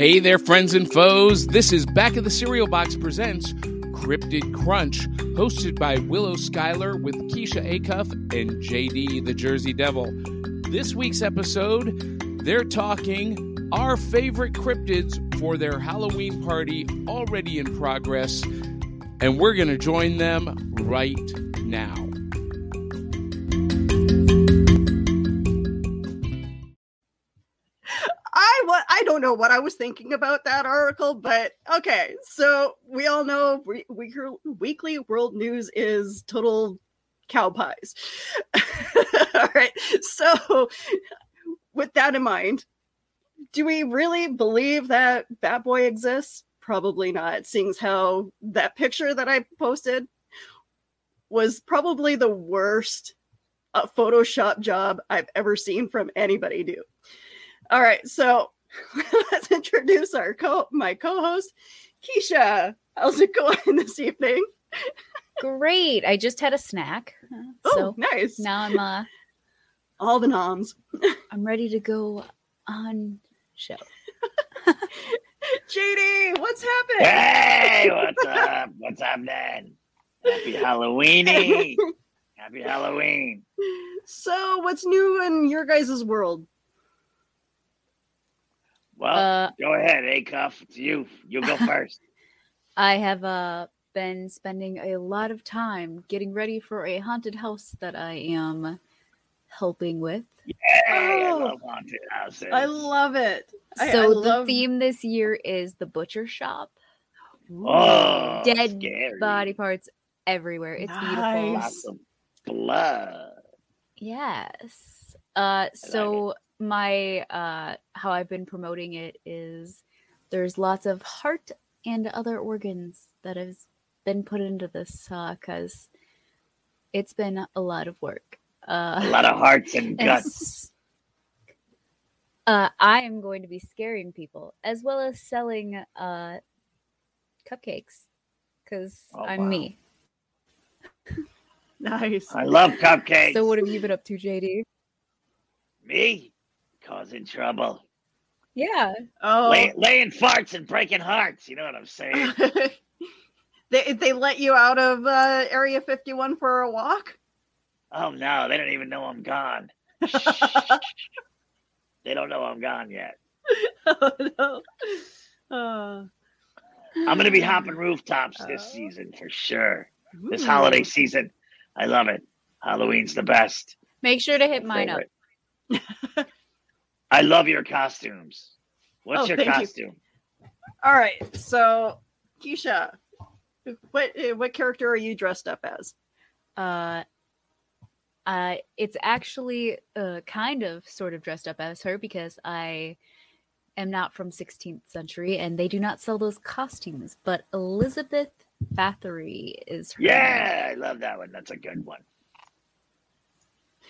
Hey there, friends and foes. This is Back of the Cereal Box Presents Cryptid Crunch, hosted by Willow Schuyler with Keisha Acuff and JD the Jersey Devil. This week's episode, they're talking our favorite cryptids for their Halloween party already in progress, and we're going to join them right now. Know what I was thinking about that article, but okay. So we all know we, we, weekly world news is total cow pies. all right. So with that in mind, do we really believe that Bat Boy exists? Probably not, seeing how that picture that I posted was probably the worst uh, Photoshop job I've ever seen from anybody do. All right, so let's introduce our co my co-host, Keisha. How's it going this evening? Great. I just had a snack. Oh, so nice. Now I'm uh all the noms. I'm ready to go on show. JD, what's happening? Hey, what's up? What's up, then? Happy Halloweeny. Happy Halloween. So, what's new in your guys' world? Well, uh, go ahead, Acuff. It's you. You go first. I have uh, been spending a lot of time getting ready for a haunted house that I am helping with. Yay! Oh, I love haunted houses. I love it. So I, I love... the theme this year is the butcher shop. Oh, dead scary. body parts everywhere. It's nice. beautiful. Lots of blood. Yes. Uh, so my uh how I've been promoting it is there's lots of heart and other organs that has been put into this because uh, it's been a lot of work. Uh, a lot of hearts and guts. uh, I am going to be scaring people as well as selling uh, cupcakes because oh, I'm wow. me. nice. I love cupcakes. So, what have you been up to, JD? Me? Causing trouble. Yeah. Oh, Lay, laying farts and breaking hearts. You know what I'm saying? they they let you out of uh, Area 51 for a walk. Oh no, they don't even know I'm gone. they don't know I'm gone yet. Oh no. Uh, I'm gonna be hopping rooftops this uh, season for sure. Ooh. This holiday season, I love it. Halloween's the best. Make sure to hit mine up. I love your costumes. What's oh, your costume? You. All right, so Keisha, what eh, what character are you dressed up as? Uh, uh, it's actually uh, kind of sort of dressed up as her because I am not from 16th century and they do not sell those costumes. But Elizabeth Bathory is her. Yeah, name. I love that one. That's a good one.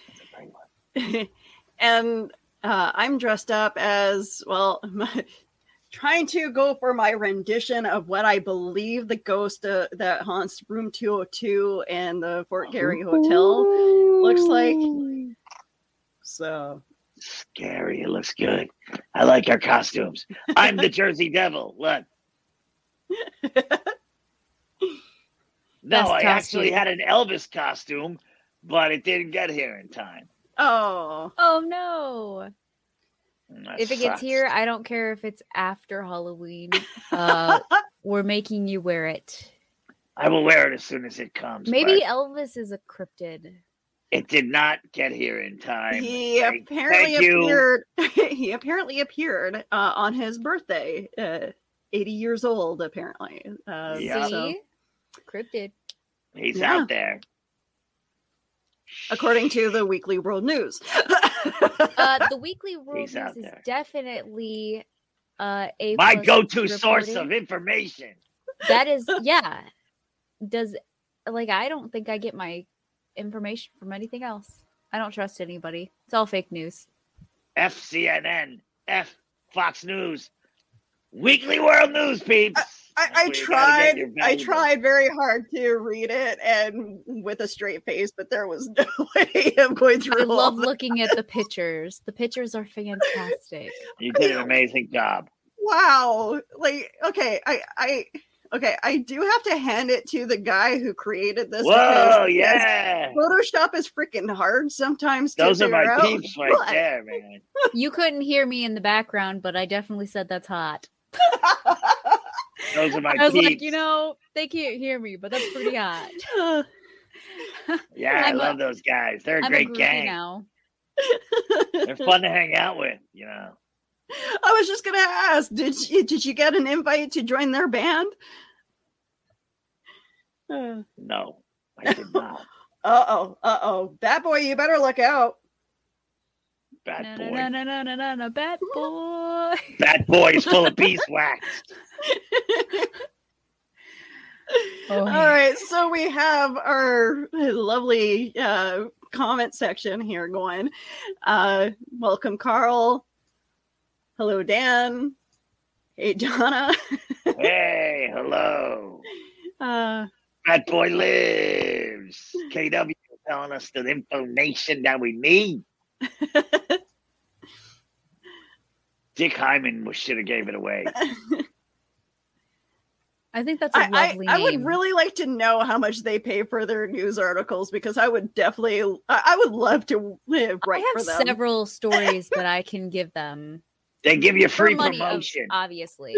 That's a great one. and uh, I'm dressed up as well, trying to go for my rendition of what I believe the ghost uh, that haunts room 202 and the Fort Garry Hotel looks like. So scary. It looks good. I like our costumes. I'm the Jersey Devil. Look. no, I actually had an Elvis costume, but it didn't get here in time. Oh. Oh no. That if it gets here, I don't care if it's after Halloween. Uh, we're making you wear it. I will wear it as soon as it comes. Maybe Elvis is a cryptid. It did not get here in time. He thank, apparently thank appeared. he apparently appeared uh, on his birthday, uh, eighty years old. Apparently, uh, yeah. So. Cryptid. He's yeah. out there according to the Weekly World News. uh, the Weekly World He's News is definitely uh, a my go-to reporting. source of information. That is, yeah. Does like I don't think I get my information from anything else. I don't trust anybody. It's all fake news. FCNN, F Fox News, Weekly World News, peeps. I, I tried. I tried very hard to read it and with a straight face, but there was no way of going through. I love looking at the pictures. The pictures are fantastic. You did an amazing job. wow. Like, okay, I, I, okay, I do have to hand it to the guy who created this. Whoa, yeah. Photoshop is freaking hard sometimes. To Those are my out. peeps right What? there, man. You couldn't hear me in the background, but I definitely said that's hot. Those are my I was peeps. like, you know, they can't hear me, but that's pretty hot. yeah, I I'm a- love those guys. They're a I'm a great groupie gang. now. They're fun to hang out with, you know. I was just gonna ask, did you did you get an invite to join their band? Uh No, I did not. Uh oh, uh oh, bad boy, you better look out. Bad No, boy. no, no, no, no, no, no, bad boy. Bat Boy is full of beeswax. Oh, All right, so we have our lovely uh, comment section here going. Uh, welcome, Carl. Hello, Dan. Hey, Donna. hey, hello. Uh, Bat Boy lives. KW telling us the information that we need. Dick Hyman should have gave it away. I think that's a I, I, lovely I name. would really like to know how much they pay for their news articles because I would definitely, I, I would love to uh, write I for have several stories that I can give them. They give you free money, promotion. obviously.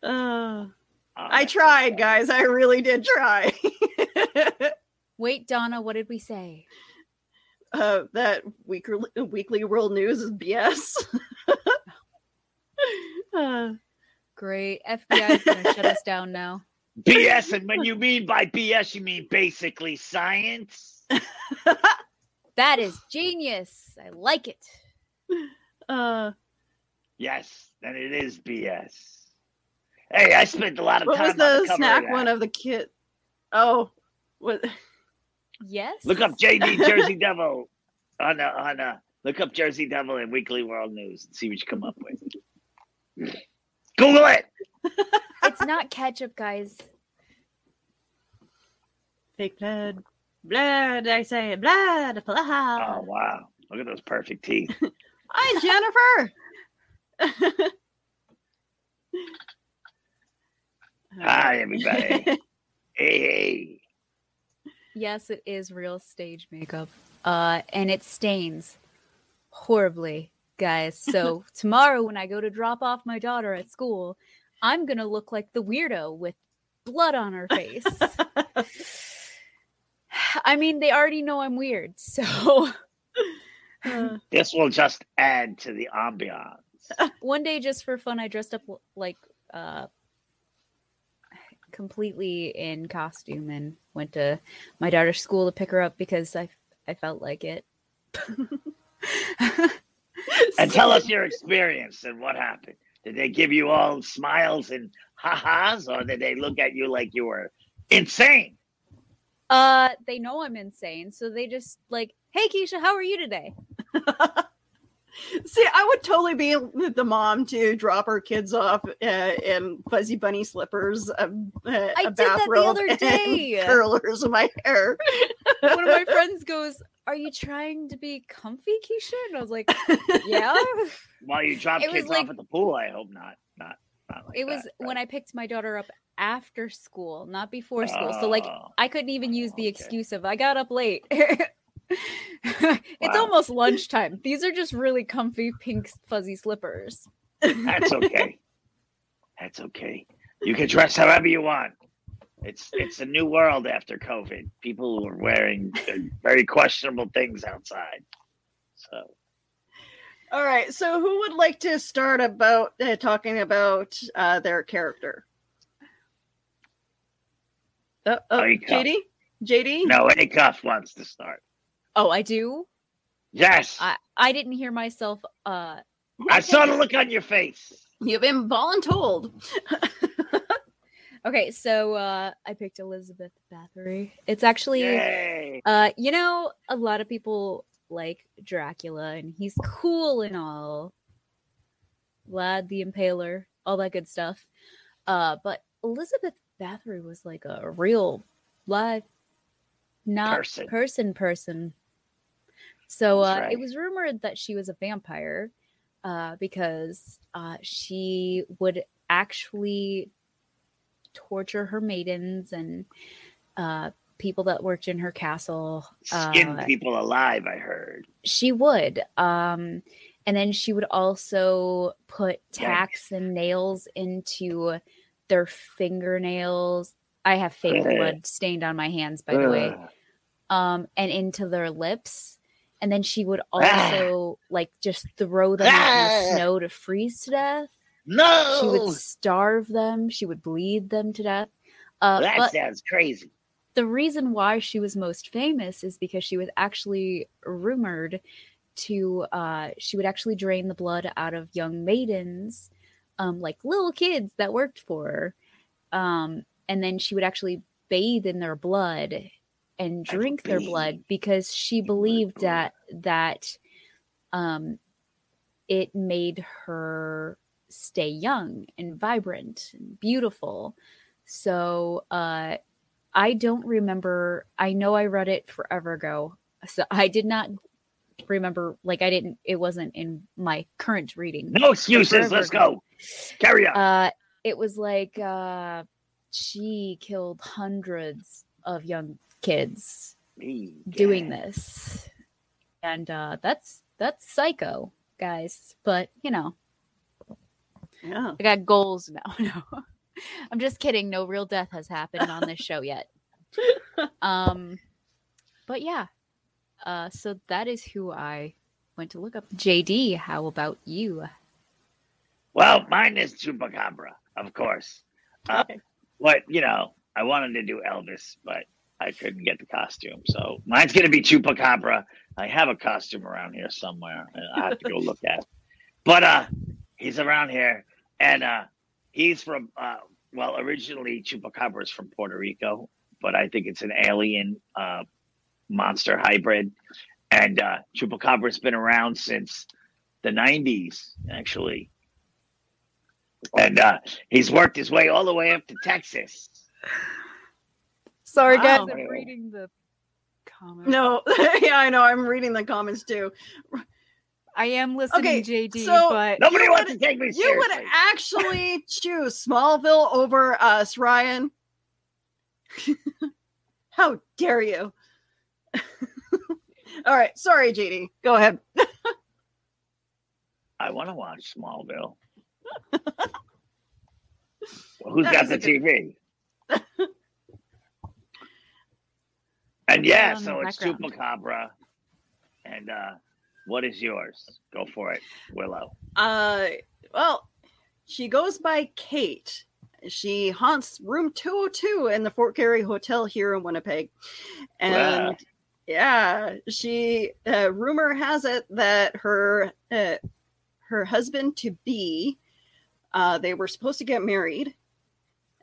Uh, Oh, I that's so tried, guys. I really did try. Wait, Donna, what did we say? Uh, that weekly weekly world news is BS. uh, Great. FBI is going to shut us down now. BS, and when you mean by BS, you mean basically science. That is genius. I like it. uh, Yes, then it is BS. Hey, I spent a lot of what time was on the the snack that. one of the kid? Oh, what? Yes. Look up JD Jersey Devil on uh, on uh, look up Jersey Devil in Weekly World News and see what you come up with. Google it. It's not ketchup, guys. Fake blood, blood. I say blood. Blood. Oh wow, look at those perfect teeth. Hi, Jennifer. Hi everybody. Hey hey. Yes, it is real stage makeup. Uh, and it stains horribly, guys. So tomorrow when I go to drop off my daughter at school, I'm gonna look like the weirdo with blood on her face. I mean, they already know I'm weird, so Uh, This will just add to the ambiance. one day just for fun, I dressed up like uh completely in costume and went to my daughter's school to pick her up because I I felt like it. And tell us your experience and what happened. Did they give you all smiles and ha-has, or did they look at you like you were insane? Uh, they know I'm insane, so they just like, "Hey, Keisha, how are you today?" See, I would totally be the mom to drop her kids off uh, in fuzzy bunny slippers, a, a, I a did that the bathrobe, other day. curlers in my hair. One of my friends goes, "Are you trying to be comfy, Keisha?" And I was like, "Yeah." While you drop It kids like- off at the pool, I hope not. Not, not like It was that, when I picked my daughter up after school, not before school. So like, Oh, I couldn't even use the okay. excuse of I got up late. it's Wow. almost lunchtime. These are just really comfy pink fuzzy slippers. that's okay. That's okay. You can dress however you want. It's it's a new world after COVID. People are wearing uh, very questionable things outside. So All right, so who would like to start about uh, talking about uh, their character? Uh, oh, There you go. JD, JD. no, Acuff wants to start. Oh, I do. Yes, I I didn't hear myself. Uh, I saw the look on your face. You've been voluntold. okay, so uh, I picked Elizabeth Bathory. It's actually. Yay! Uh, you know, a lot of people like Dracula, and he's cool and all. Vlad the Impaler, all that good stuff. Uh, but Elizabeth Bathory was like a real live, not Person. person person. So uh, right. it was rumored that she was a vampire, uh, because uh, she would actually torture her maidens and uh, people that worked in her castle. Skin uh, people alive, I heard. she would. Um, and then she would also put tacks and nails into their fingernails. I have fake blood stained on my hands, by the way. Um, and into their lips. And then she would Ah. also like just throw them out in Ah. the snow to freeze to death. No, She would starve them. She would bleed them to death. Uh, that sounds crazy. the reason why she was most famous is because she was actually rumored to uh she would actually drain the blood out of young maidens um like little kids that worked for her um and then she would actually bathe in their blood and drink their blood because she believed that that um it made her stay young and vibrant and beautiful so uh I don't remember. I know I read it forever ago. So I did not remember like I didn't it wasn't in my current reading. No excuses. Let's ago. go. Carry on. Uh it was like uh she killed hundreds of young kids Me, doing this. And uh that's that's psycho, guys. But you know, Yeah. I got goals now. No. I'm just kidding. No real death has happened on this show yet. Um but yeah. Uh so that is who I went to look up. JD, how about you? Well, mine is Chupacabra, of course. Uh, Okay. But you know, I wanted to do Elvis, but I couldn't get the costume, so mine's gonna be Chupacabra. I have a costume around here somewhere, and I have to go look at. It. But uh, he's around here, and uh, he's from uh, well, originally Chupacabra is from Puerto Rico, but I think it's an alien uh, monster hybrid, and uh, Chupacabra's been around since the '90s, actually and uh, he's worked his way all the way up to Texas. Sorry guys, guys, I'm I'm reading the comments. No, yeah, I know. I'm reading the comments too. I am listening, Okay, JD, so- but Nobody You wants would- to take me You seriously. would actually choose Smallville over us, Ryan. How dare you? All right, sorry, JD. Go ahead. I want to watch Smallville. well, who's That got the good- TV? and yeah, so it's background. Chupacabra. And uh, what is yours? Go for it, Willow. Uh, well, she goes by Kate. She haunts room 202 in the Fort Garry Hotel here in Winnipeg. And Wow. yeah, she uh, rumor has it that her uh, her husband to be uh, they were supposed to get married.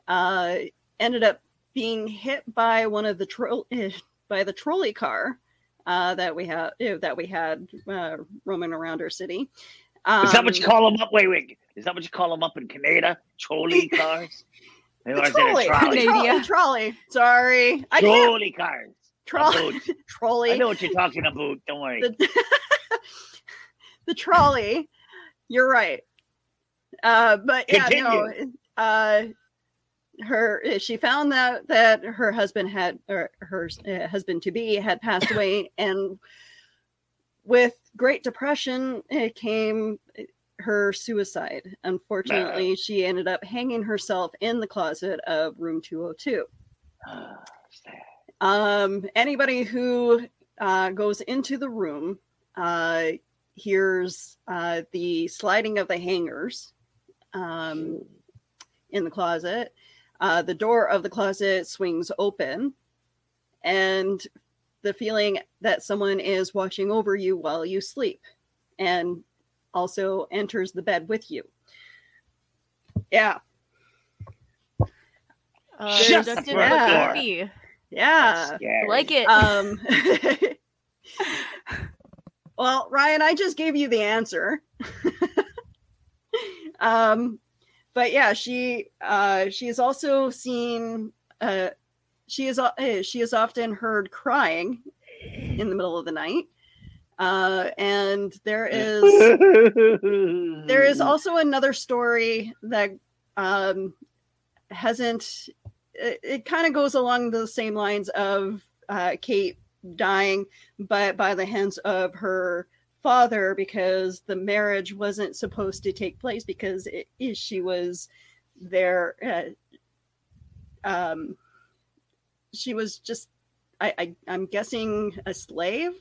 Uh, ended up being hit by one of the tro- eh, by the trolley car uh, that we had that we had uh, roaming around our city. Is that what you Um, call them up? Wait, wait. Is that what you call them up in Canada? Trolley cars? The is it a trolley, trolley? the trolley, trolley. Sorry, I can't. Trolley cars. Trolley, About. I know what you're talking about. Don't worry. The, the trolley. You're right. Uh, but yeah, no. Uh, her she found that that her husband had or her uh, husband to be had passed away, and with Great Depression, it came her suicide. Unfortunately, she ended up hanging herself in the closet of room 202. Ah, sad. Um, anybody who uh, goes into the room uh, hears uh, the sliding of the hangers um, in the closet. Uh, the door of the closet swings open, and the feeling that someone is watching over you while you sleep, and also enters the bed with you. Yeah, uh, Shut that's the it, front that's door. creepy. yeah. I like it. um well ryan i just gave you the answer um but yeah she uh she is also seen uh she is uh, she is often heard crying in the middle of the night Uh, and there is there is also another story that um, hasn't. It, it kind of goes along the same lines of uh, Kate dying, but by the hands of her father because the marriage wasn't supposed to take place because she was there. Uh, um, she was just, I, I, I'm guessing, a slave,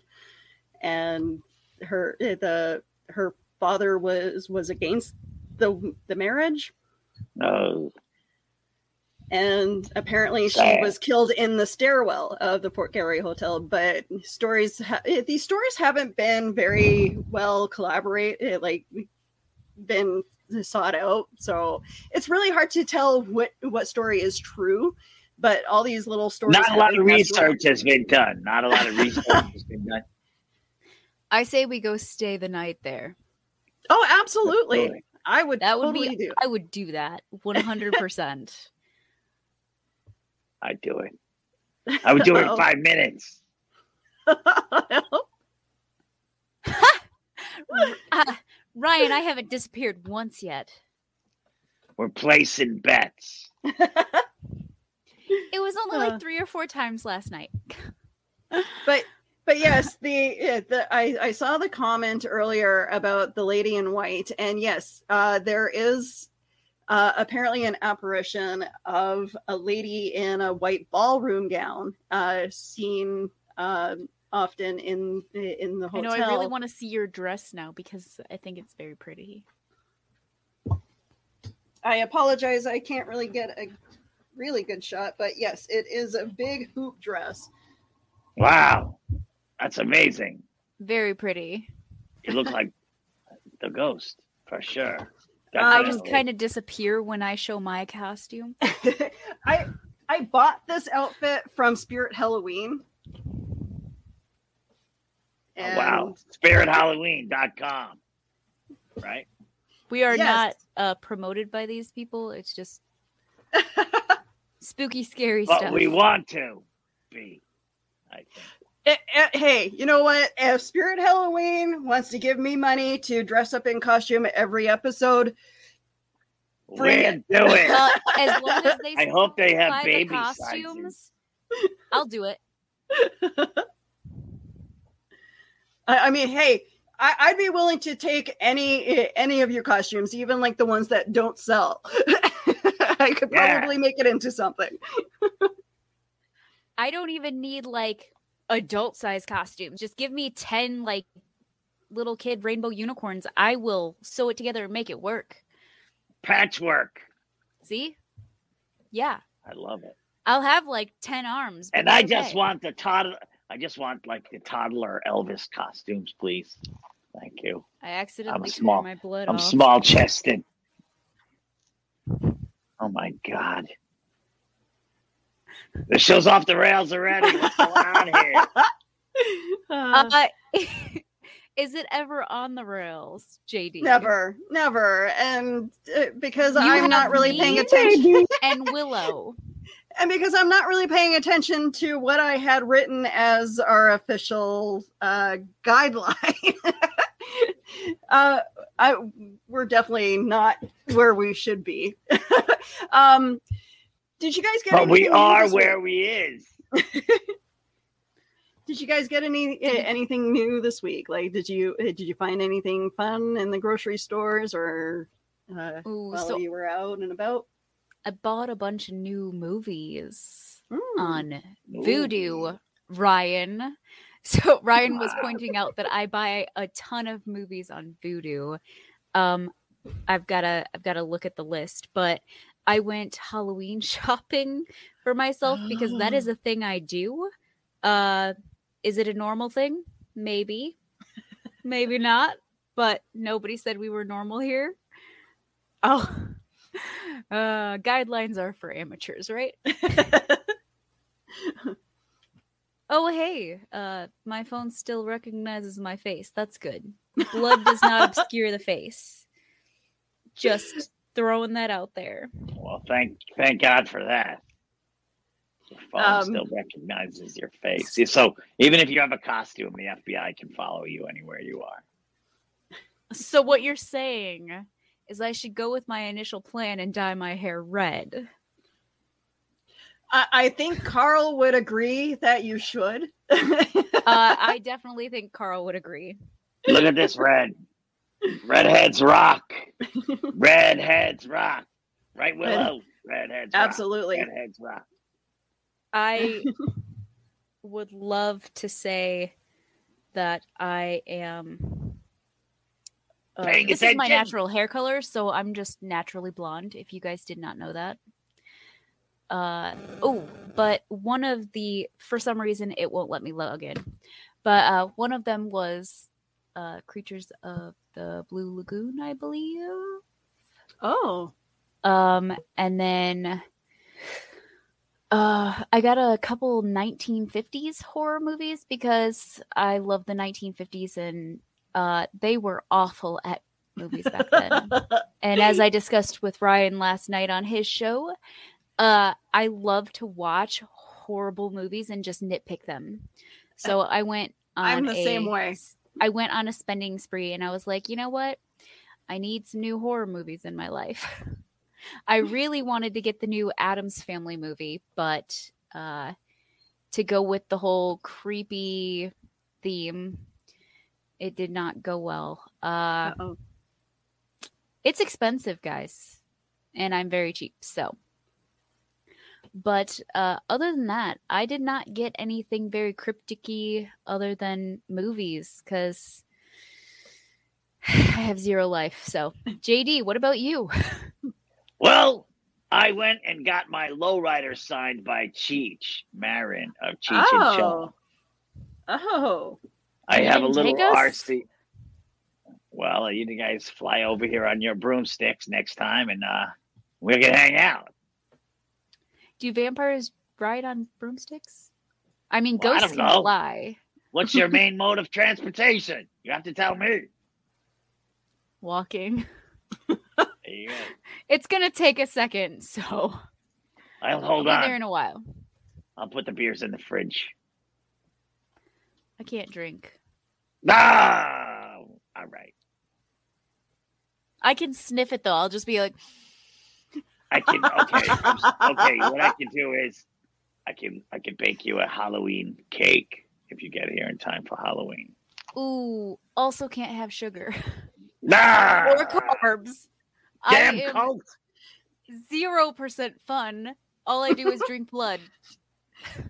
and her eh, the her father was was against the the marriage. No. And apparently, she Sad. was killed in the stairwell of the Fort Garry Hotel. But stories, ha- eh, these stories haven't been very well collaborated, like been sought out. So it's really hard to tell what what story is true. But all these little stories. Not a lot of research has been done. Not a lot of research has been done. I say we go stay the night there. Oh, absolutely. Absolutely. I would That would totally be do. I would do that 100%. I'd do it. I would do it in five minutes. Ah, Ryan, I haven't disappeared once yet. We're placing bets. It was only Uh. like 3 or 4 times last night. but but yes, the, the I, I saw the comment earlier about the lady in white, and yes, uh, there is uh, apparently an apparition of a lady in a white ballroom gown uh, seen um often in in the I hotel. know I really want to see your dress now because I think it's very pretty. I apologize, I can't really get a really good shot, but yes, it is a big hoop dress. Wow. That's amazing. Very pretty. It looks like the ghost for sure. I just kind of disappear when I show my costume. I I bought this outfit from Spirit Halloween. Oh, wow. SpiritHalloween.com. Right? We are Yes. not uh, promoted by these people. It's just spooky, scary But stuff. we want to be. I think. Eh, eh, hey, you know what? If Spirit Halloween wants to give me money to dress up in costume every episode, Bring We'll it. do it. As long as they I hope they have supply the baby sizes. costumes, I'll do it. I, I mean, hey, I, I'd be willing to take any eh, any of your costumes, even like the ones that don't sell. I could Yeah. probably make it into something. I don't even need like adult size costumes. Just give me 10 like little kid rainbow unicorns. I will sew it together and make it work. Patchwork. See? Yeah. I love it. I'll have like 10 arms. And I just want the toddler. I just want like the toddler Elvis costumes, please. Thank you. I accidentally small. my blood on. I'm off. small chested. Oh my god. The show's off the rails already. What's going on here? Uh, Uh, is it ever on the rails, JD? never, never, and uh, because You I'm not really paying attention. And Willow. and because I'm not really paying attention to what I had written as our official uh, guideline, uh, I we're definitely not where we should be. um, did you guys get? But we anything new are this week? where we is. Did you guys get any eh, anything new this week? Like, did you eh, did you find anything fun in the grocery stores or uh, Ooh, while so you were out and about? I bought a bunch of new movies Mm. on Vudu, Ryan. So Ryan was pointing out that I buy a ton of movies on Vudu. Um, I've got to I've got to look at the list, but I went Halloween shopping for myself because that is a thing I do. Uh, is it a normal thing? Maybe, maybe not. But nobody said we were normal here. Oh, uh, guidelines are for amateurs, right? Oh, hey, uh, my phone still recognizes my face. That's good. Blood does not obscure the face. Just throwing that out there. Well, thank thank God for that. Your phone Um, still recognizes your face. So even if you have a costume, the FBI can follow you anywhere you are. So what you're saying is I should go with my initial plan and dye my hair red. I, I think Carl would agree that you should. Uh, I definitely think Carl would agree. Look at this red. Redheads rock. Redheads rock. Right, Willow? Redheads rock. Absolutely. Redheads rock. I would love to say that I am. Uh, Paying this is my natural hair color, so I'm just naturally blonde. If you guys did not know that. Uh oh, but one of the for some reason it won't let me log in. But uh one of them was uh creatures of the Blue Lagoon, I believe. oh. Um, and then uh, I got a couple 1950s horror movies because I love the 1950s and uh, they were awful at movies back then. and as I discussed with Ryan last night on his show, uh, I love to watch horrible movies and just nitpick them. So I went on I'm the same way. I went on a spending spree and I was like, you know what? I need some new horror movies in my life. I really wanted to get the new Addams Family movie, but uh, to go with the whole creepy theme, it did not go well. Uh, it's expensive, guys, and I'm very cheap, so. But uh, other than that, I did not get anything very cryptic-y other than movies because I have zero life. So, JD, what about you? Well, I went and got my lowrider signed by Cheech Marin of Cheech and Chong. Oh. Oh. I You have a little take? RC. Well, you guys fly over here on your broomsticks next time, and uh, we can hang out. Do vampires ride on broomsticks? I mean, Well, I ghosts can know. fly. What's your main mode of transportation? You have to tell me. Walking. Go. It's gonna take a second, so I'll I'll hold be there in a while. I'll put the beers in the fridge. I can't drink. Ah, all right. I can sniff it though. I'll just be like, I can. Okay. Okay. What I can do is, I can I can bake you a Halloween cake if you get here in time for Halloween. ooh. Also, can't have sugar Nah. or carbs. Damn I am cult. zero percent fun. All I do is drink blood.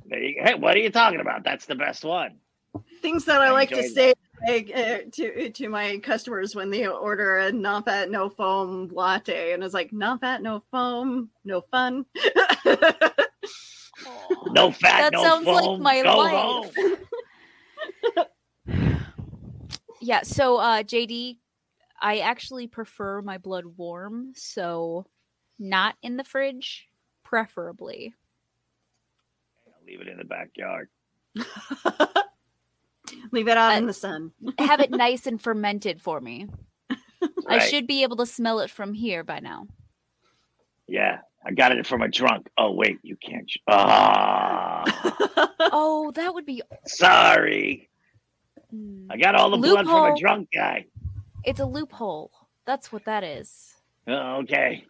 There you, hey, what are you talking about? That's the best one. Things that I I like to enjoyed say like, uh, to to my customers when they order a non fat, no foam latte, and it's like non fat, no foam, no fun. No fat, That no sounds like my life. Yeah, so uh JD, I actually prefer my blood warm, so not in the fridge, preferably. I'll leave it in the backyard. Leave it out Uh, in the sun. Have it nice and fermented for me. I should be able to smell it from here by now. Yeah, I got it from a drunk. Oh wait, you can't. sh- Ah, Oh, that would be sorry. Mm. I got all the blood from a drunk guy. It's a loophole. That's what that is. Oh, okay.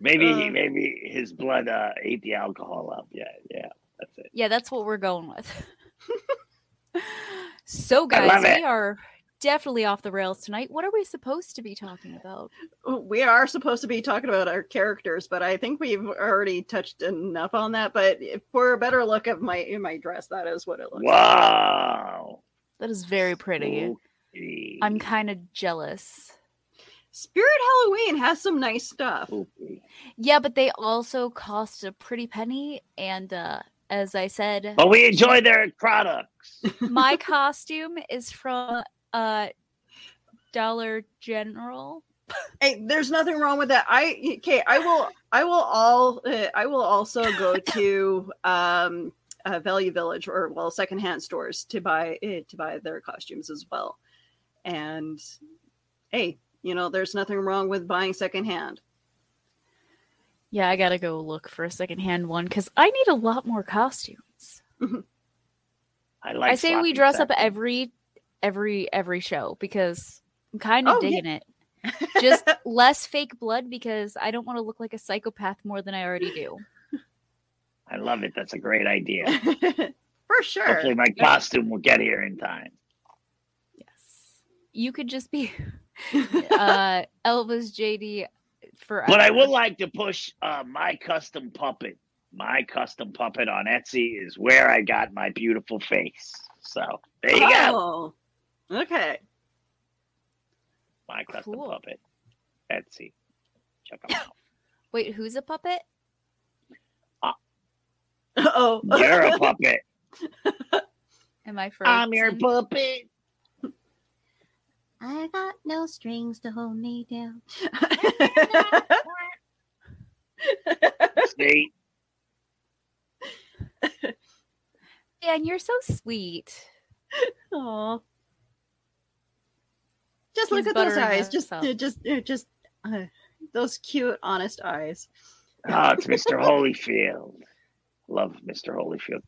Maybe he, Uh. maybe his blood uh, ate the alcohol up. Yeah, yeah, that's it. Yeah, that's what we're going with. so I guys, love we are definitely off the rails tonight. What are we supposed to be talking about? we are supposed to be talking about our characters, but I think we've already touched enough on that. But for a better look of my in my dress, that is what it looks like. Wow. That is very pretty. Spooky. I'm kind of jealous. Spirit Halloween has some nice stuff. Spooky. Yeah, but they also cost a pretty penny. And uh, as I said, But we enjoy their products. my costume is from uh, Dollar General. Hey, there's nothing wrong with that. I okay. I will. I will all. Uh, I will also go to um, uh, Value Village or well, secondhand stores to buy uh, to buy their costumes as well. And hey, you know, there's nothing wrong with buying secondhand. Yeah, I gotta go look for a secondhand one because I need a lot more costumes. I like. I say we floppy dress up every every every show because I'm kind of Oh, yeah. digging it. Just less fake blood because I don't want to look like a psychopath more than I already do. I love it. That's a great idea. For sure. Hopefully, my costume will get here in time. Yes. You could just be uh Elvis JD for But I would like to push uh, my custom puppet. My custom puppet on Etsy is where I got my beautiful face. So there you go. Oh, okay. My custom Cool. puppet. Etsy. Check them out. Wait, who's a puppet? Oh, You're a puppet. Am I I'm your puppet. I got no strings to hold me down. See? Dan, you're so sweet. Aw. Just He's look at those eyes. Just, himself. uh, just, uh, just uh, those cute, honest eyes. Oh, it's Mr. Holyfield. Love Mr. Holyfield.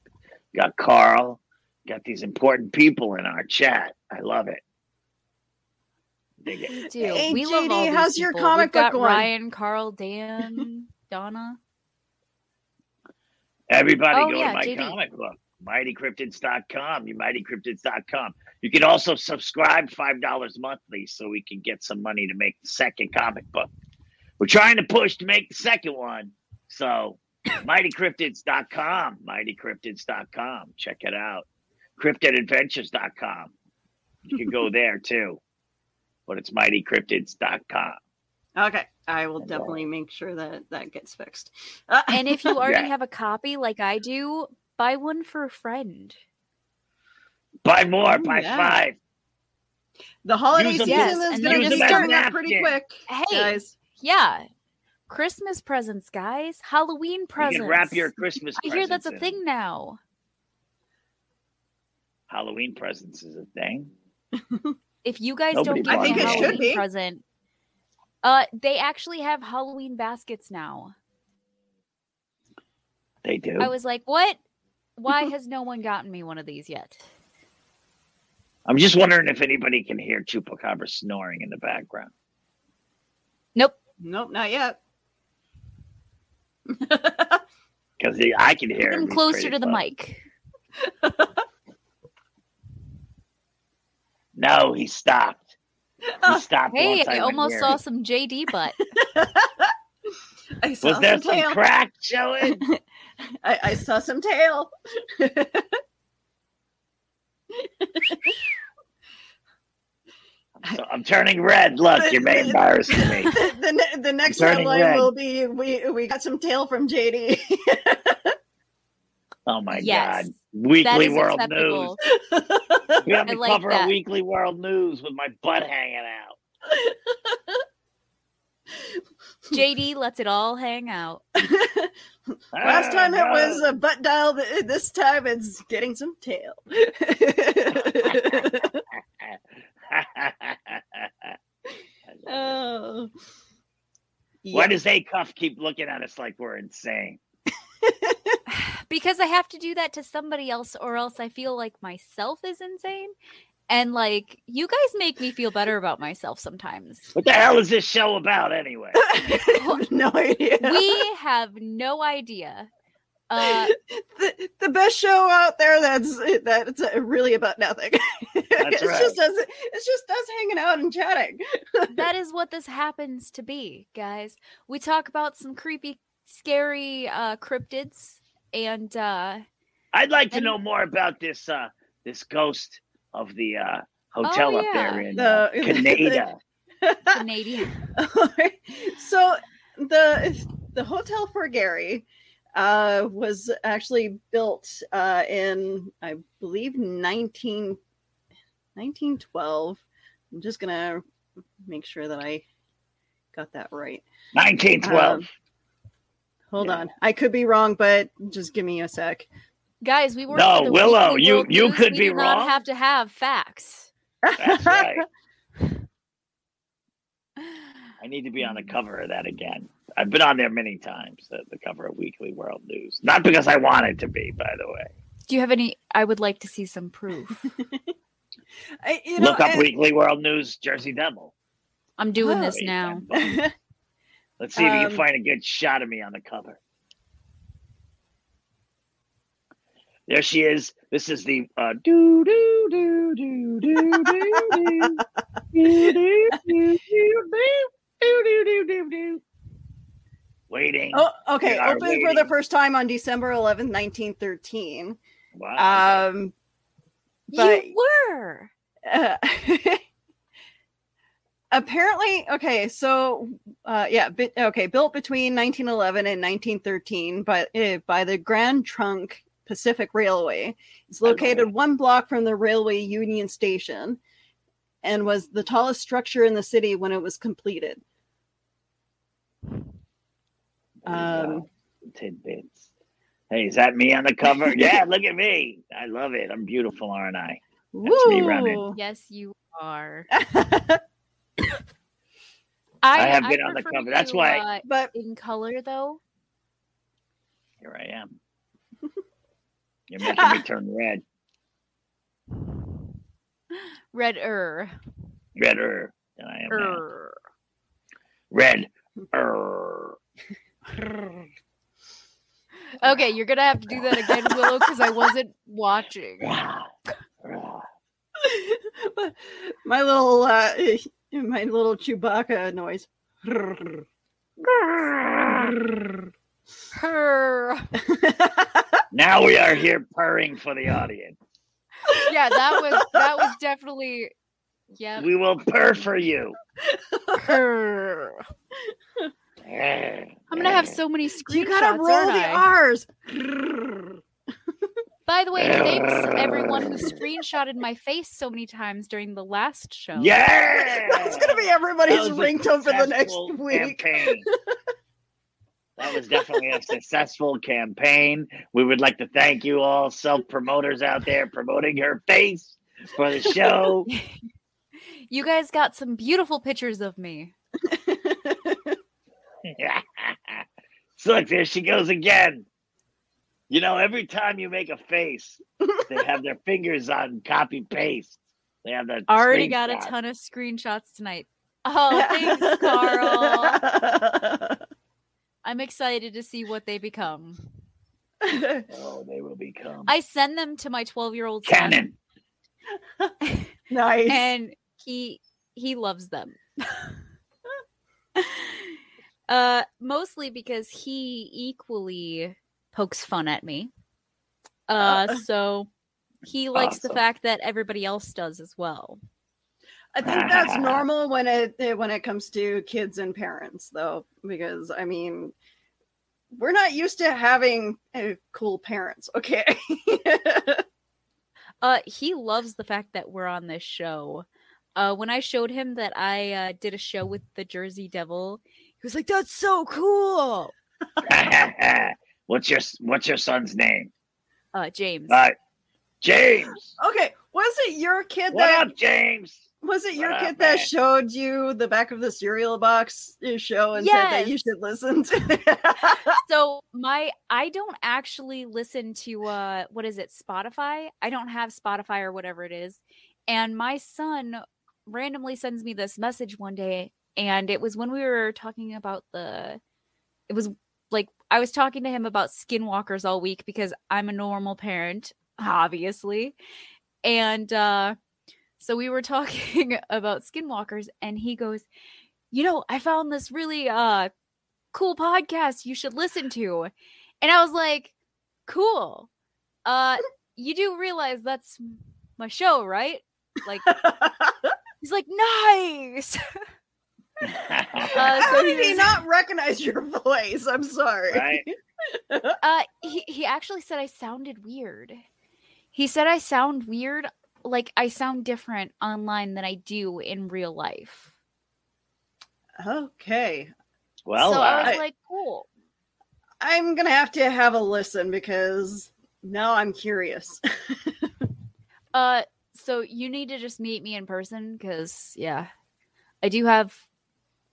Got Carl. Got these important people in our chat. I love it. Dig it. We do. Hey, we love JD, all these how's your people. comic We've got book going? Ryan, Carl, Dan, Donna. Everybody Oh, go yeah, to my JD. comic book, mightycryptids.com. You mightycryptids.com. You can also subscribe $5 monthly so we can get some money to make the second comic book. We're trying to push to make the second one. So mightycryptids.com, mightycryptids.com. Check it out. Cryptidadventures.com. You can go there too. But it's mightycryptids.com. Okay, I will That's all. definitely make sure that that gets fixed. Uh, And if you already Yeah. have a copy like I do, buy one for a friend. Buy more, Oh, buy yeah. five. the holiday Use season Yes, is and going then to just be start- starting up pretty quick, Hey, guys. yeah. Christmas presents, guys. Halloween presents. You can wrap your Christmas I hear that's a in. thing now. Halloween presents is a thing. If you guys Nobody don't I get think me a it should Halloween be. present, uh, they actually have Halloween baskets now. They do. I was like, what? Why has no one gotten me one of these yet? I'm just wondering if anybody can hear Chupacabra snoring in the background. Nope. Nope, not yet. Because I can hear Get him. closer pretty to the close. mic. No, he stopped. He oh, stopped. Hey, once I almost near saw some JD butt. I saw Was there some some tail. crack showing? I, I saw some tail. So I'm turning red. Look, you may embarrass me. the, the, the next turning headline will be we we got some tail from JD. Oh my Yes, God. Weekly World acceptable. News. We have I to like cover that. a Weekly World News with my butt hanging out. JD lets it all hang out. Last time it was a butt dial. th- This time it's getting some tail. oh. Why does Acuff keep looking at us like we're insane? Because I have to do that to somebody else, or else I feel like myself is insane. And like, you guys make me feel better about myself sometimes. What the hell is this show about anyway? No idea. We have no idea. Uh, the, the best show out there that's that's really about nothing. it's right. just us it's just us hanging out and chatting. that is what this happens to be, guys. We talk about some creepy, scary uh, cryptids, and uh, I'd like to And- know more about this uh this ghost of the uh hotel Oh, up there in The- uh, Canada. Canadian. so the the hotel Fort Garry uh, was actually built uh, in I believe 19, 1912. I'm just gonna make sure that I got that right. 1912. Um, Hold Yeah. on, I could be wrong, but just give me a sec. Guys, we were No, for Willow, you- you News. could we be do not wrong. have to have facts. That's right. I need to be on the cover of that again. I've been on there many times at the cover of Weekly World News. Not because I wanted to be, by the way. Do you have any? I would like to see some proof. I, you know, Look up and- Weekly World News Jersey Devil. I'm doing Oh, this now. Let's see if you Um, can find a good shot of me on the cover. There she is. This is the uh, do do do do do do do do do do do do do do do do. Waiting. oh, okay. We are Opened for the waiting. first time on December 11th, 1913. Wow. Um, but you were. uh, apparently okay so uh yeah bi- okay built between 1911 and 1913 by uh, by the grand trunk pacific railway it's located one block from the railway union station and was the tallest structure in the city when it was completed There you um, tidbits. Hey, is that me on the cover? yeah, look at me. I love it. I'm beautiful, aren't I? That's me running. Woo! Yes, you are. I I, have been on the cover. That's why- uh, but in color though. Here I am. You're making me turn red. Red er. Redder than I am er. Red. Er. Okay, you're gonna have to do that again, Willow, because I wasn't watching. Rah, rah. my little uh my little chewbacca noise Her. Now we are here purring for the audience. Yeah, that was that was definitely. Yeah. We will purr for you. Her. I'm I'm gonna have so many screenshots. you gotta roll the I? r's By the way, thanks everyone who screenshotted my face so many times during the last show. Yeah. That's gonna be everybody's ringtone for the next week. Campaign. that was definitely a successful campaign. We would like to thank you all self promoters out there promoting her face for the show. You guys got some beautiful pictures of me. so look, there she goes again. You know, every time you make a face, they have their fingers on copy paste. They have the Already got a ton of screenshots tonight. Oh, thanks, Carl. I'm excited to see what they become. Oh, they will become I send them to my 12 year old son, canon. nice. and he he loves them. uh, mostly because he equally pokes fun at me. Uh, Uh. so he likes the fact that everybody else does as well. I think that's normal when it when it comes to kids and parents, though, because I mean, we're not used to having uh, cool parents. Okay. Uh, he loves the fact that we're on this show. Uh, when I showed him that I uh, did a show with the Jersey Devil, he was like, "That's so cool." what's your What's your son's name? Uh, James. Uh, James. okay. Was it your kid What that up, James? was it your What kid up, that man? showed you the back of the cereal box show and said that you should listen to? so my I don't actually listen to uh what is it Spotify? I don't have Spotify or whatever it is. And my son randomly sends me this message one day and it was when we were talking about the it was like I was talking to him about skinwalkers all week because I'm a normal parent, obviously. And uh so we were talking about skinwalkers and he goes, "You know, I found this really uh cool podcast you should listen to." And I was like, "Cool. Uh you do realize that's my show, right?" Like he's like, "Nice." Uh, How so did he he not recognize your voice? I'm sorry. Right? Uh he he actually said I sounded weird. He said I sound weird, like I sound different online than I do in real life. Okay. well, so I was uh, like, "Cool." I'm gonna have to have a listen because now I'm curious. Uh, so you need to just meet me in person because yeah, I do have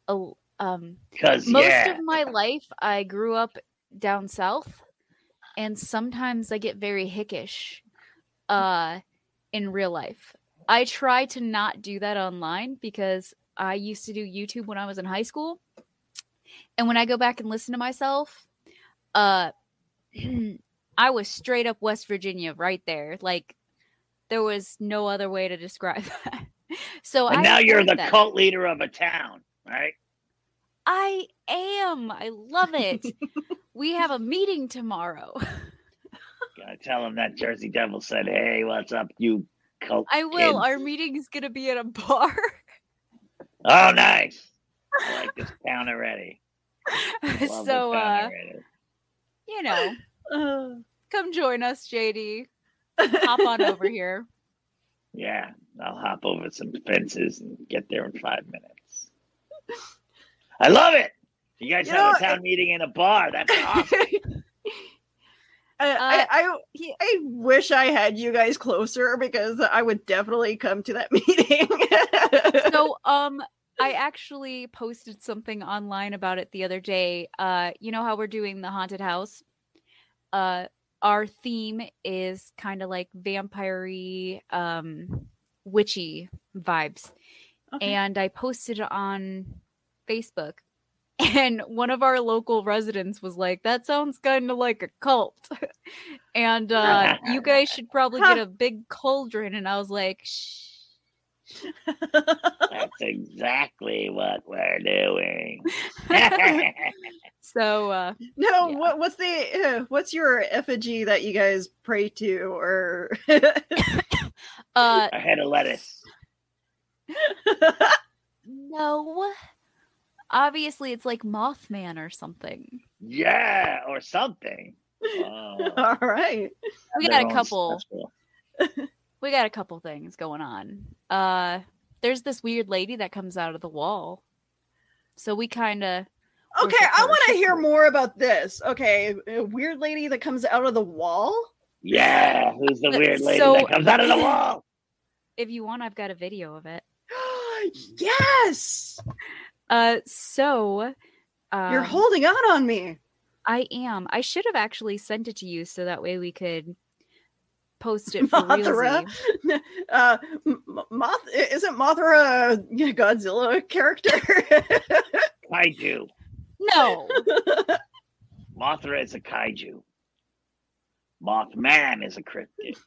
a Um, Because most yeah, of my life, I grew up down south, and sometimes I get very hickish uh, in real life. I try to not do that online because I used to do YouTube when I was in high school. And when I go back and listen to myself, uh, I was straight up West Virginia right there. Like, there was no other way to describe that. So and I now you're the that. cult leader of a town, right? I am. I love it. we have a meeting tomorrow. Gotta tell him that Jersey Devil said, "Hey, what's up, you cult?" I will. kids?" Our meeting is going to be at a bar. Oh, nice. I like this town already. Love so, uh, already. you know, Uh, come join us, JD. Hop on over here. Yeah, I'll hop over some fences and get there in five minutes. I love it. You guys You have know, a town meeting in a bar. That's awesome. I, Uh, I, I, he- I wish I had you guys closer because I would definitely come to that meeting. So, um, I actually posted something online about it the other day. Uh, you know how we're doing the haunted house? Uh, our theme is kind of like vampire um, witchy vibes. Okay. and I posted it on Facebook. And one of our local residents was like, "That sounds kind of like a cult," and uh, you guys should probably get a big cauldron. And I was like, "Shh." That's exactly what we're doing. So uh, no, Yeah. what, what's the uh, what's your effigy that you guys pray to, or uh, a head of lettuce. no, obviously it's like Mothman or something. Yeah, or something. Oh, all right? We their got a couple. special. We got a couple things going on. Uh, there's this weird lady that comes out of the wall. So we kind of Okay, I want to hear more about this. Okay, a weird lady that comes out of the wall. Yeah, who's the weird lady so- that comes out of the wall? if you want, I've got a video of it. Yes, Uh, so um, you're holding out on me. I am. I should have actually sent it to you so that way we could post it for Mothra? Uh, M- M- Moth isn't Mothra a Godzilla character? Kaiju. No, Mothra is a kaiju. Mothman is a cryptid.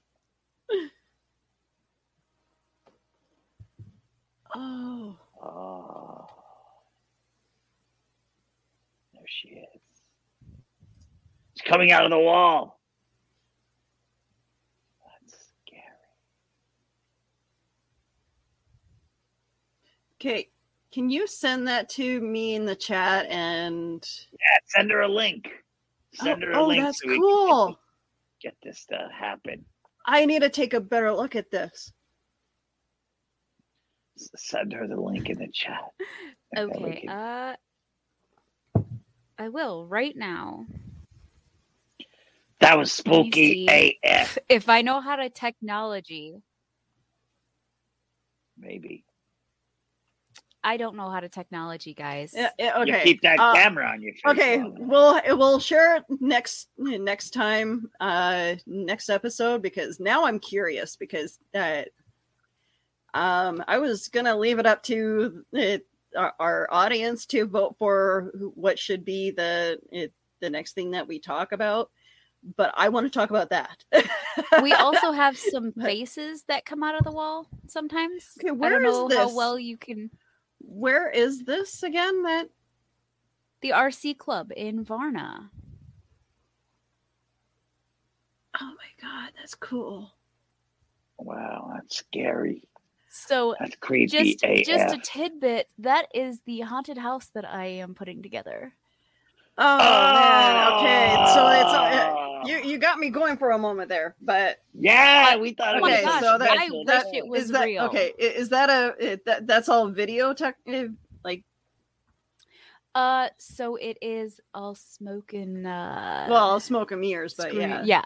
Oh, Oh. There she is. She's coming out of the wall. That's scary. okay. Can you send that to me in the chat and Yeah, send her a link. Oh, send oh, her a oh, link that's so we get cool. get this to happen. I need to take a better look at this. S- Send her the link in the chat. And then we okay. can- Uh, I will right now. that was spooky. AF, If I know how to technology, maybe. I don't know how to technology, guys. Yeah, yeah, You okay. keep that uh, camera on your face. Okay, we'll we'll share it next next time, uh, next episode because now I'm curious because uh, um, I was gonna leave it up to it, our, our audience to vote for what should be the it, the next thing that we talk about, but I want to talk about that. we also have some faces that come out of the wall sometimes. Okay, I where don't is know how this? well you can. Where is this again? That The RC Club in Varna. oh my god, that's cool. Wow, that's scary. So That's creepy just AF. just a tidbit. That is the haunted house that I am putting together. Oh, man, okay, so it's uh, Oh. you you got me going for a moment there, but Yeah, we thought Oh Okay, gosh! so that- I special. wish it was is that real. okay? Is that a it, that that's all video tech? Like, Uh, so it is all smoke and uh. well, smoke and mirrors, but screen- yeah, yeah.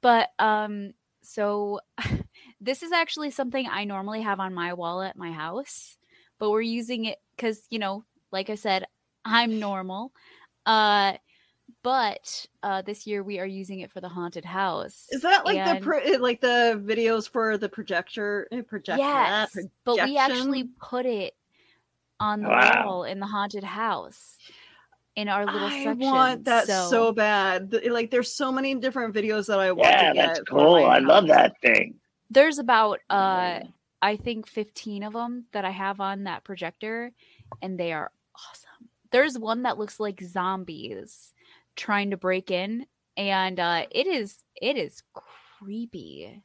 But um, so this is actually something I normally have on my wall at my house, but we're using it because you know like I said, I'm normal. Uh, but uh, this year we are using it for the haunted house. Is that like And- the pro- like the videos for the projector eh, projector? ah, yes, but we actually put it on the Wow. wall in the haunted house in our little I section. I want that so, so bad. Like, there's so many different videos that I want Yeah, to get. that's cool. my I love that thing. There's about uh I think 15 of them that I have on that projector, and they are awesome. There's one that looks like zombies trying to break in, and uh, it is it is creepy.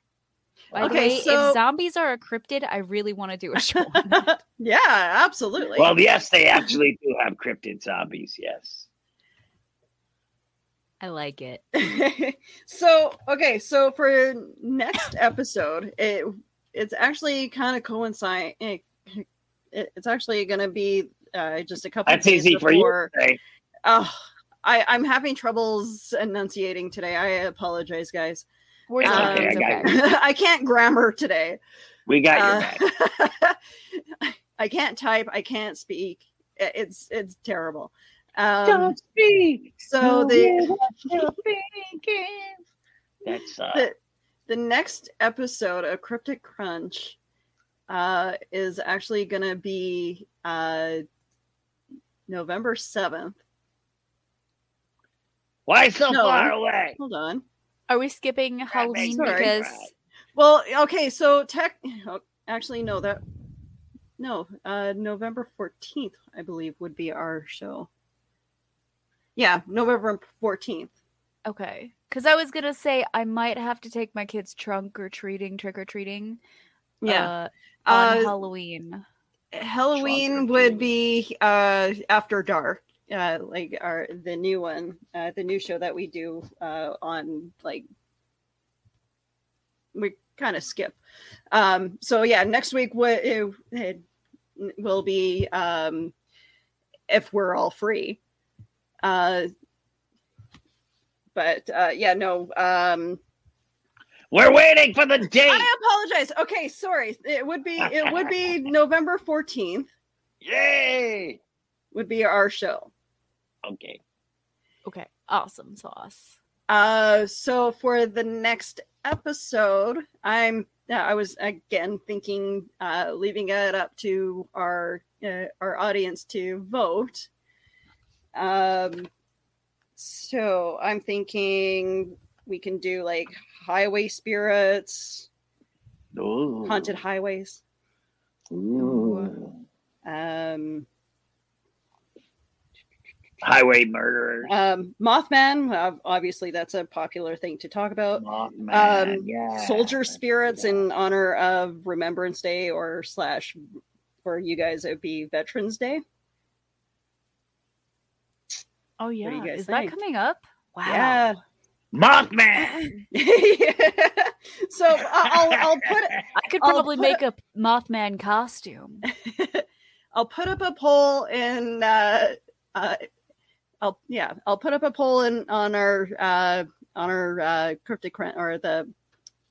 By Okay, the way, so- if zombies are a cryptid, I really want to do a show. on that. yeah, absolutely. Well, yes, they actually do have cryptid zombies. Yes. I like it. so okay, so for next episode, it it's actually kind of coincide. It, it- it's actually going to be uh, just a couple. That's days easy for you. before- to say. Oh, I I'm having troubles enunciating today. I apologize, guys. Words It's are okay, words, I okay. I can't grammar today. We got your Uh, back. I can't type. I can't speak. I- It's it's terrible. Um, Don't speak. so the That's uh, the the next episode of Cryptid Crunch uh, is actually going to be uh, November seventh. why so No. far away? Hold on. Are we skipping Halloween sorry. because Well, okay, so tech. oh, Actually, no, that no, uh, November fourteenth, I believe, would be our show. Yeah, November fourteenth. okay? Because I was gonna say I might have to take my kids trunk or treating, trick or treating. Yeah, uh, on Uh, Halloween. Halloween would be uh, after dark. Uh, like our the new one, uh, the new show that we do uh, on like we kind of skip. Um, so yeah, next week what it, it will be um, if we're all free. Uh, but uh, yeah, no. Um, We're waiting for the date. I apologize. Okay, sorry. It would be it would be November fourteenth. Yay! Would be our show. Okay. Okay, awesome sauce. Uh, so for the next episode, I'm uh, I was again thinking uh, leaving it up to our uh, our audience to vote. Um, so I'm thinking we can do like highway spirits, Ooh. haunted highways. Ooh. Um, Highway murderers. um, Mothman. Obviously, that's a popular thing to talk about. Mothman. um, yeah. soldier spirits Yeah. in honor of Remembrance Day or slash for you guys it would be Veterans Day. Oh do you yeah, guys is think? that coming up? Wow. Yeah. Mothman. so I- I'll I'll put I could probably put make a Mothman costume. I'll put up a poll in uh, uh I'll yeah I'll put up a poll in on our uh on our uh cryptic Cran- or the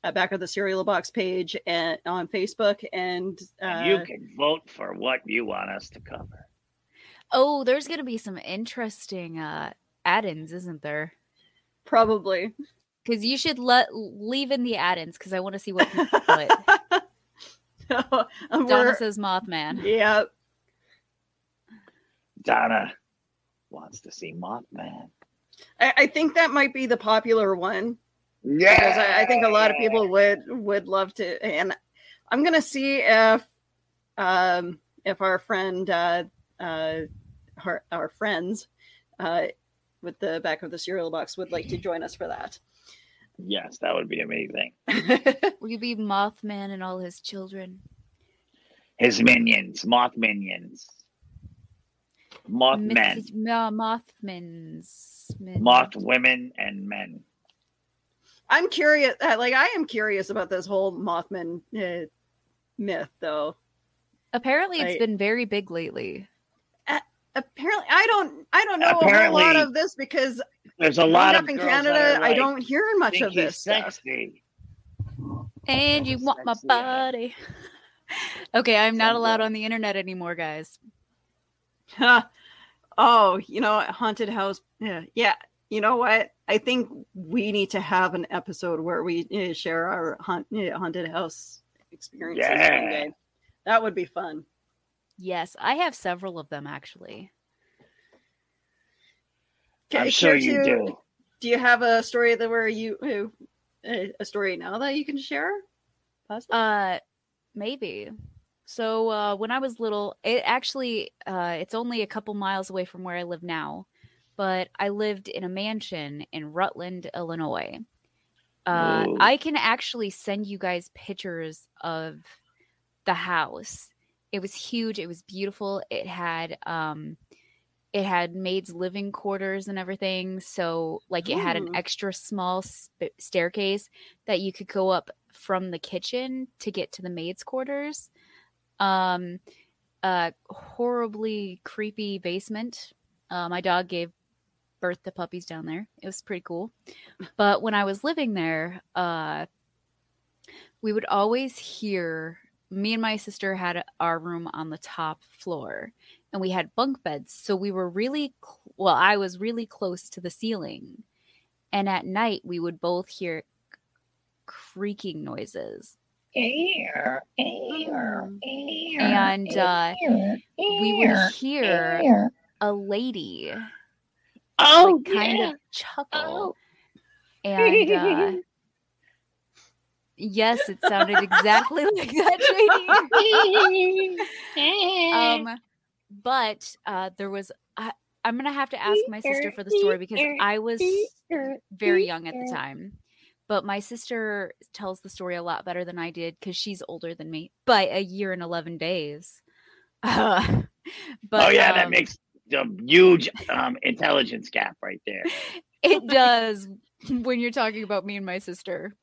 uh, back of the cereal box page and on Facebook and uh, And you can vote for what you want us to cover. Oh, there's gonna be some interesting uh add-ins, isn't there? probably Because you should let leave in the add-ins because I want to see what people put. So, um, Donna we're- says Mothman. yeah Donna wants to see Mothman. I, I think that might be the popular one Yeah. because I, I think a lot of people would would love to. And I'm gonna see if um, if our friend uh, uh, our, our friends uh, with the back of the cereal box would like to join us for that. Yes, that would be amazing. Will you be Mothman and all his children? His minions, moth minions. Moth men, Mix- Mothmans. Men. moth women, and men. I'm curious. uh, Like I am curious about this whole Mothman uh, myth, though. Apparently, it's I- been very big lately. Apparently, I don't. I don't know a whole lot of this because There's a growing lot up of in Canada, are I don't hear much of this he's stuff. And you want my body. okay, I'm not allowed on the internet anymore, guys. Huh. oh, you know, haunted house. Yeah, yeah. You know what? I think we need to have an episode where we uh, share our haunt, uh, haunted house experiences. one Yeah. day. That would be fun. Yes, I have several of them actually. I'm Okay, sure care you to- do. Do you have a story that where you uh, a a story now that you can share? Possibly. Uh maybe. So uh when I was little, it actually uh it's only a couple miles away from where I live now, but I lived in a mansion in Rutland, Illinois. Uh I can actually send you guys pictures of the house. It was huge, it was beautiful. It had um it had maids living quarters and everything so like it had an extra small sp- staircase that you could go up from the kitchen to get to the maids quarters. Um a horribly creepy basement. Uh, my dog gave birth to puppies down there. It was pretty cool. But when i was living there uh we would always hear me and my sister had our room on the top floor and we had bunk beds so we were really cl- well i was really close to the ceiling. And at night we would both hear creaking noises. Air, air, and uh, we would hear a lady oh, like, kind yeah. of chuckle. Oh. and uh, yes it sounded exactly like that JD. um but uh there was I, i'm gonna have to ask my sister for the story because i was very young at the time but my sister tells the story a lot better than i did because she's older than me by a year and 11 days uh, but oh yeah, that um, makes a huge um, intelligence gap right there. it does when you're talking about me and my sister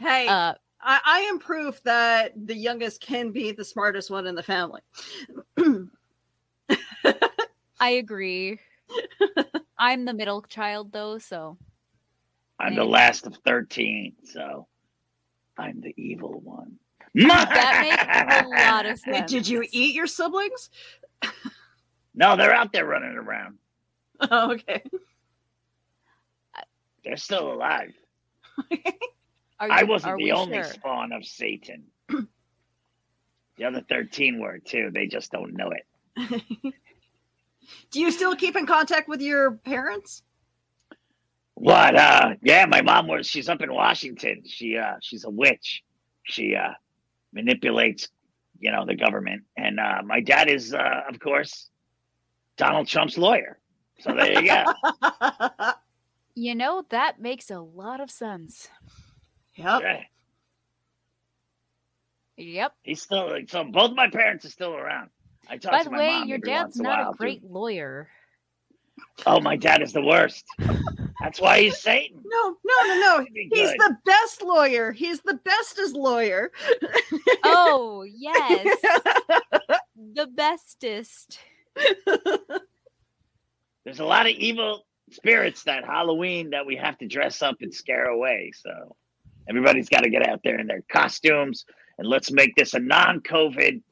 hey, uh I, I am proof that the youngest can be the smartest one in the family. i agree i'm the middle child though so I'm the last of thirteen, so I'm the evil one. that makes a lot of Wait, sense did you eat your siblings? No, they're out there running around. Oh, okay. They're still alive. Are I wasn't are the only sure? spawn of Satan. the other 13 were too. They just don't know it. Do you still keep in contact with your parents? What? Uh, yeah, my mom was. She's up in Washington. She uh, she's a witch. She uh, manipulates, you know, the government. And uh, my dad is, uh, of course, Donald Trump's lawyer. So there you go. You know, that makes a lot of sense. Yep. Yeah. Yep. He's still like, so both my parents are still around. I talk By to the my way, mom your dad's once in not while, a too. great lawyer. Oh, my dad is the worst. That's why he's Satan. No, no, no, no. He's the best lawyer. He's the bestest lawyer. Oh, yes. the bestest. There's a lot of evil spirits that Halloween that we have to dress up and scare away. So everybody's got to get out there in their costumes and let's make this a non-COVID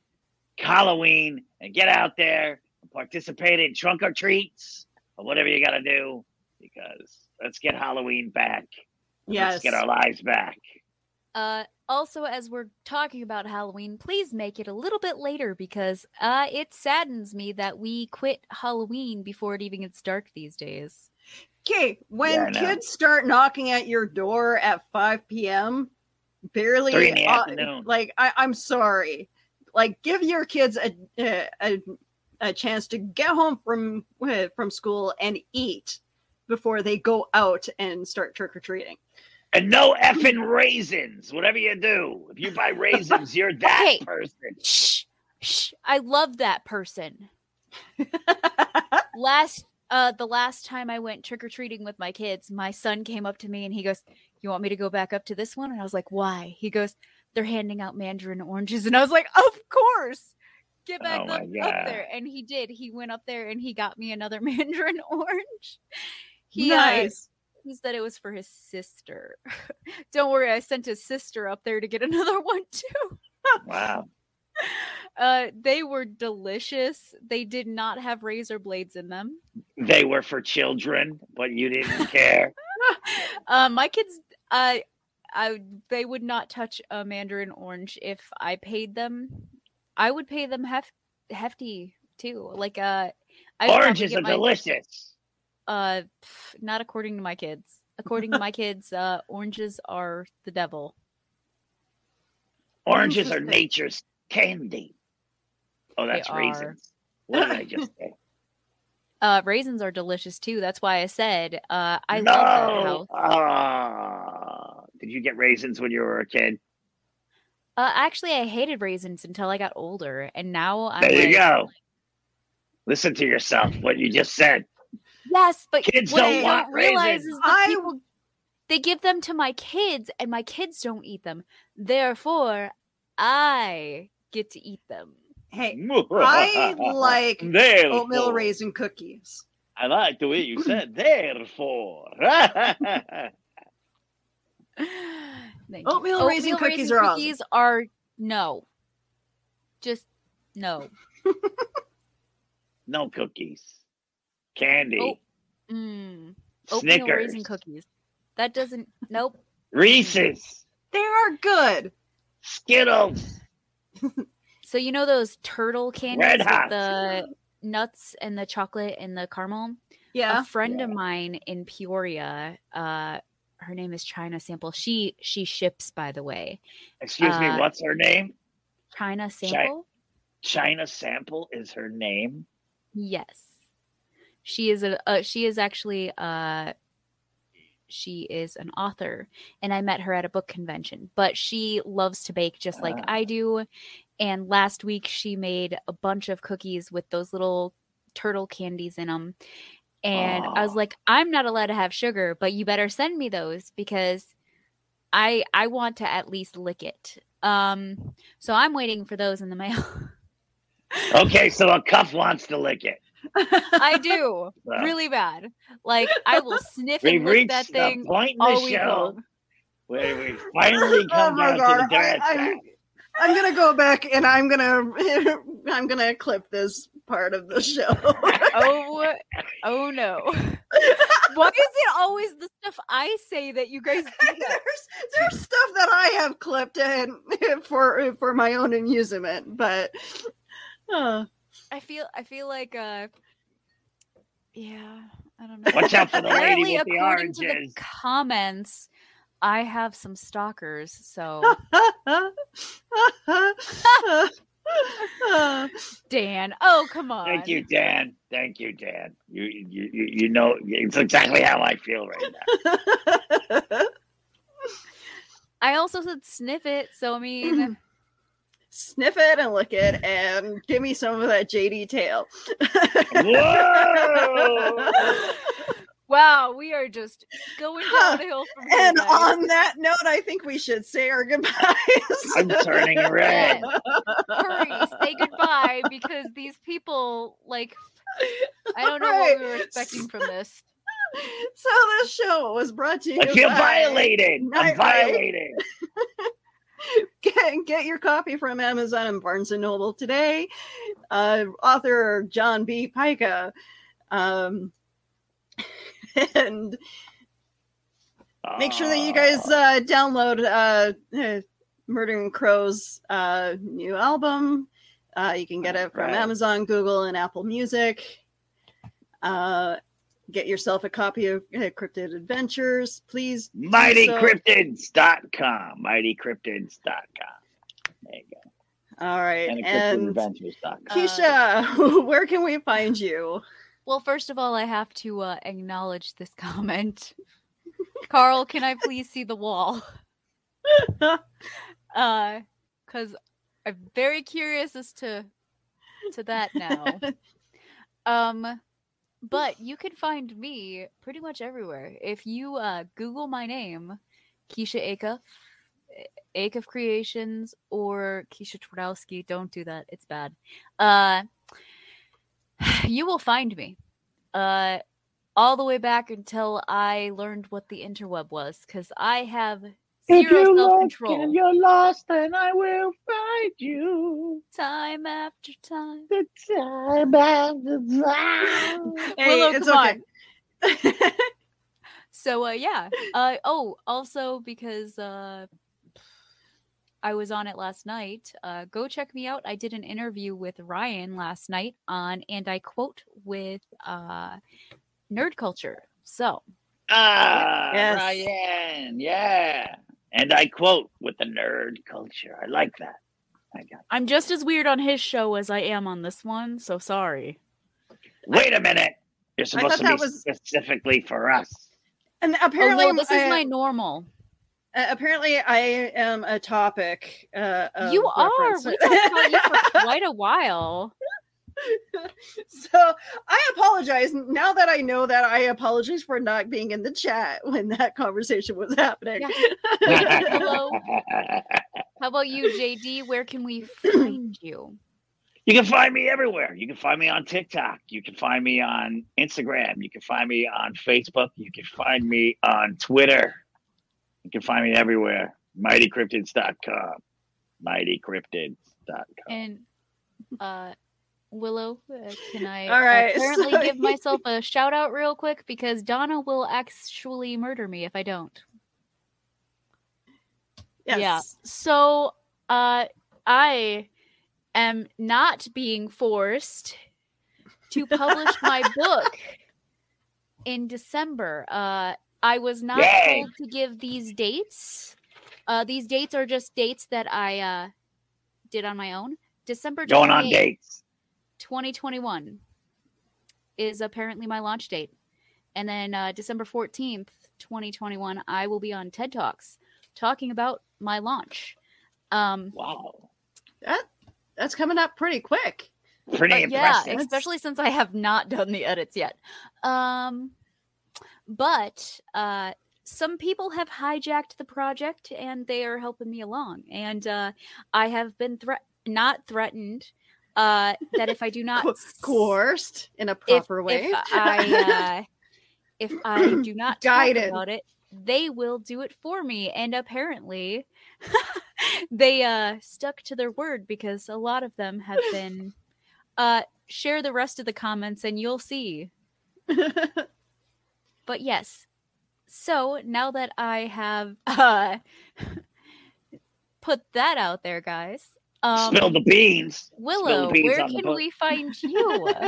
Halloween and get out there and participate in trunk or treats or whatever you got to do because let's get Halloween back. yes. Let's get our lives back. Uh, also, as we're talking about Halloween, please make it a little bit later because uh, it saddens me that we quit Halloween before it even gets dark these days. Okay, when Yeah, kids start knocking at your door at 5 p.m., barely, Three in the uh, afternoon. like, I, I'm sorry. Like, give your kids a, a, a, a chance to get home from, uh, from school and eat before they go out and start trick or treating. And no effing raisins, whatever you do. If you buy raisins, you're that Okay. person. Shh, shh. I love that person. last uh the last time I went trick or treating with my kids, my son came up to me and he goes, "You want me to go back up to this one?" And I was like, "Why?" He goes, "They're handing out mandarin oranges." And I was like, "Of course." Get back Oh up, up there. And he did. He went up there and he got me another mandarin orange. He uh, nice. he said it was for his sister. Don't worry, I sent his sister up there to get another one too. Wow. Uh, they were delicious. They did not have razor blades in them. They were for children, but you didn't care. Uh, my kids, uh, I they would not touch a mandarin orange if I paid them. I would pay them hef- hefty too. Like uh, I Oranges are my- delicious. Uh, pff, not according to my kids. According to my kids, uh, oranges are the devil. Oranges are nature's candy. Oh, They that's are. raisins. What did I just say? Uh, raisins are delicious too. That's why I said uh, I no. love that house. Ah. did you get raisins when you were a kid? Uh, actually, I hated raisins until I got older, and now I'm There you like, go. Listen to yourself. What you just said. Yes, but Kids what don't I want don't realize raisins. is that I- people they give them to my kids, and my kids don't eat them. Therefore, I get to eat them. Hey, I like Therefore. oatmeal raisin cookies. I like the way you said therefore. Thank you. Oatmeal raisin cookies are awesome. cookies are no, just no. no cookies. Candy. Oh, Mm. Oatmeal raisin cookies. That doesn't. Nope. Reese's. They are good. Skittles. So you know those turtle candies Red with Hots. the nuts and the chocolate and the caramel? Yeah. a friend of mine in Peoria, uh, her name is China Sample. She she ships, by the way. Excuse me, Uh, what's her name? China Sample. China Sample is her name. Yes, she is a. Uh, she is actually. Uh, she is an author, and I met her at a book convention. But she loves to bake just like Ah. I do. And last week she made a bunch of cookies with those little turtle candies in them. And I was like, I'm not allowed to have sugar, but you better send me those because I I want to at least lick it. Um, so I'm waiting for those in the mail. Okay, so Acuff wants to lick it. I do So, really bad. Like I will sniff We've and lick reached that the thing point in the show long. where we finally Oh come my down god! to the I, dad I'm, gonna go back and I'm gonna I'm gonna clip this part of the show. Oh, oh no! Why is it always the stuff I say that you guys do there's there's stuff that I have clipped in for for my own amusement, but uh, I feel I feel like uh yeah, I don't know. Watch out for the lady Apparently, with the according to oranges. the comments, I have some stalkers, so Dan. Oh, come on. Thank you, Dan. Thank you, Dan. You, you, you, you know, it's exactly how I feel right now. I also said sniff it, so I mean, Sniff it and lick it, and give me some of that JD tail. Whoa! Wow, we are just going Huh. downhill from here. and guys. on that note, I think we should say our goodbyes. I'm turning red. hurry, say goodbye because these people like I don't know what we were expecting from this. So this show was brought to you. I feel by- violated. I'm Night Ride. violated. Get, get your copy from Amazon and Barnes and Noble today. Uh, author John B. Pica. Um, and make sure that you guys Ah. uh, download uh, Murdering Crow's uh, new album. Uh, you can get it from Right. Amazon, Google, and Apple Music. Uh, get yourself a copy of uh, Cryptid Adventures, please. MightyCryptids.com. MightyCryptids.com. There you go. All right, And, and CryptidAdventures.com. Keisha, where can we find you? Well, first of all, I have to uh, acknowledge this comment. Carl, can I please see the wall? Uh, because I'm very curious as to to that now. Um, but you can find me pretty much everywhere. If you uh, Google my name, Keisha Acuff, Acuff Creations, or Keisha Twardowski, don't do that. It's bad. Uh, you will find me. Uh, all the way back until I learned what the interweb was, because I have If Zero you look self-control. and you're lost, then I will find you. Time after time. The time after time. Hey, Willow, it's come okay. So uh yeah. Uh oh, also because uh I was on it last night. Uh go check me out. I did an interview with Ryan last night on and I quote with uh nerd culture. So Ah, Yes. Ryan. Yeah. And I quote with the nerd culture. I like that. I got I'm just as weird on his show as I am on this one, so sorry. Wait a minute. You're supposed to be was- specifically for us. and apparently, oh, no, this is I- my normal. Uh, apparently, I am a topic. Uh, of you are. reference. We talked about you for quite a while. so I apologize. Now that I know that, I apologize for not being in the chat when that conversation was happening. Hello. How about you, JD? Where can we find you? You can find me everywhere. You can find me on TikTok. You can find me on Instagram. You can find me on Facebook. You can find me on Twitter. You can find me everywhere. MightyCryptids.com. MightyCryptids.com. And uh Willow, uh, can I All right, apparently so- give myself a shout out real quick because Donna will actually murder me if I don't. Yes. Yeah. So uh I am not being forced to publish my book in December. Uh I was not Yay. told to give these dates. Uh these dates are just dates that I uh did on my own. December Going on dates. 2021 is apparently my launch date. And then uh, December 14th, 2021, I will be on TED Talks talking about my launch. Um, Wow. That that's coming up pretty quick. Pretty uh, yeah, especially since I have not done the edits yet. Um, but uh, some people have hijacked the project and they are helping me along. And uh, I have been threat not threatened uh, that if I do not Co- Coerced in a if, proper way. if I uh, if I do not talk about it, they will do it for me. And apparently, they uh, stuck to their word because a lot of them have been. Uh, share the rest of the comments and you'll see. But yes, so now that I have uh, put that out there, guys. Um, Spill the beans. Willow, beans where can we find you?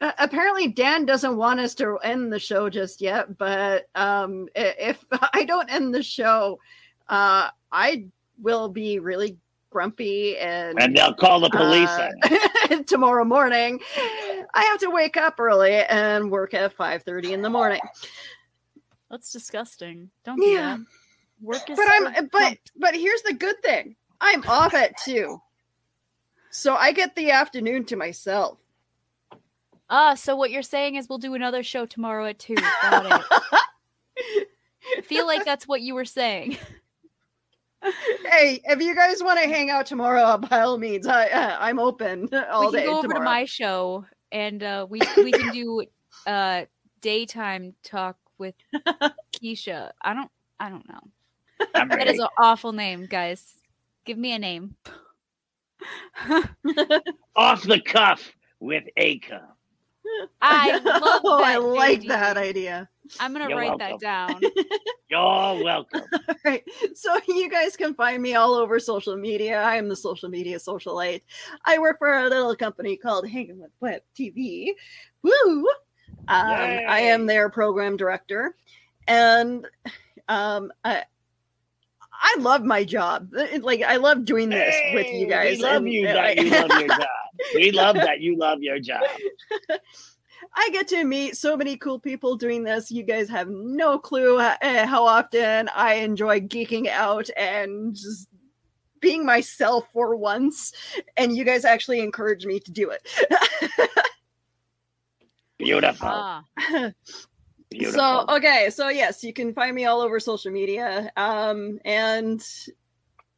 Uh, apparently dan doesn't want us to end the show just yet but um if i don't end the show uh i will be really grumpy and, And they'll call the police uh, tomorrow morning i have to wake up early and work at 5 30 in the morning That's disgusting. Don't do Yeah. that. Work is but so i'm but but here's the good thing i'm off at 2 so i get the afternoon to myself Ah, so what you're saying is we'll do another show tomorrow at two. Got it. I feel like that's what you were saying. Hey, if you guys want to hang out tomorrow, by all means, I uh, I'm open all we can day go over tomorrow. to my show and uh, we we can do uh daytime talk with Keisha. I don't I don't know. I'm That ready. is an awful name, guys. Give me a name. Off the cuff with Aka. I love oh, that. I like JD. that idea. I'm gonna You're write welcome. that down. You're welcome. All right, so you guys can find me all over social media. I am the social media socialite. I work for a little company called Hanging with Web TV. Woo! Um, I am their program director, and um, I. I love my job. Like I love doing this with you guys. We love and- you and that I- you love your job. We love that you love your job. I get to meet so many cool people doing this. You guys have no clue uh, how often I enjoy geeking out and just being myself for once. And you guys actually encourage me to do it. Beautiful. ah, Beautiful. So okay, so yes, you can find me all over social media. Um, and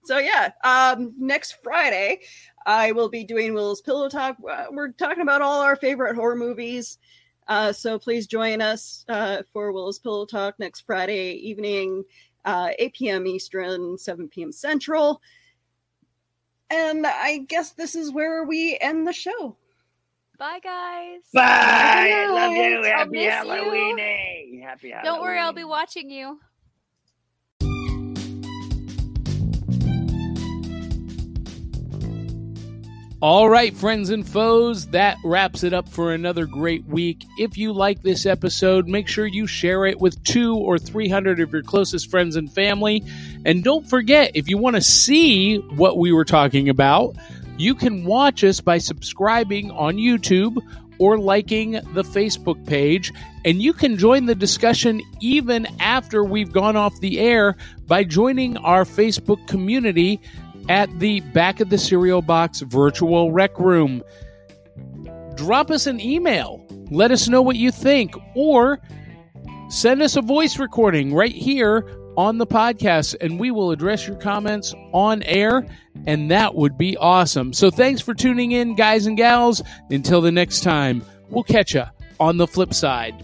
so yeah, um, next Friday I will be doing Will's Pillow Talk. Uh, we're talking about all our favorite horror movies. Uh, so please join us uh, for Will's Pillow Talk next Friday evening uh, 8 p.m. Eastern, 7 p.m. Central. And I guess this is where we end the show. Bye, guys. Bye. I love you. I'll Happy miss you. Halloween. Happy Halloween. Don't worry, I'll be watching you. All right, friends and foes, that wraps it up for another great week. If you like this episode, make sure you share it with two or 300 of your closest friends and family. And don't forget, if you want to see what we were talking about, you can watch us by subscribing on YouTube or liking the Facebook page. And you can join the discussion even after we've gone off the air by joining our Facebook community at the back of the cereal box virtual rec room. Drop us an email. Let us know what you think, or send us a voice recording right here on the podcast, and we will address your comments on air, and that would be awesome. So, thanks for tuning in, guys and gals. Until the next time, we'll catch you on the flip side.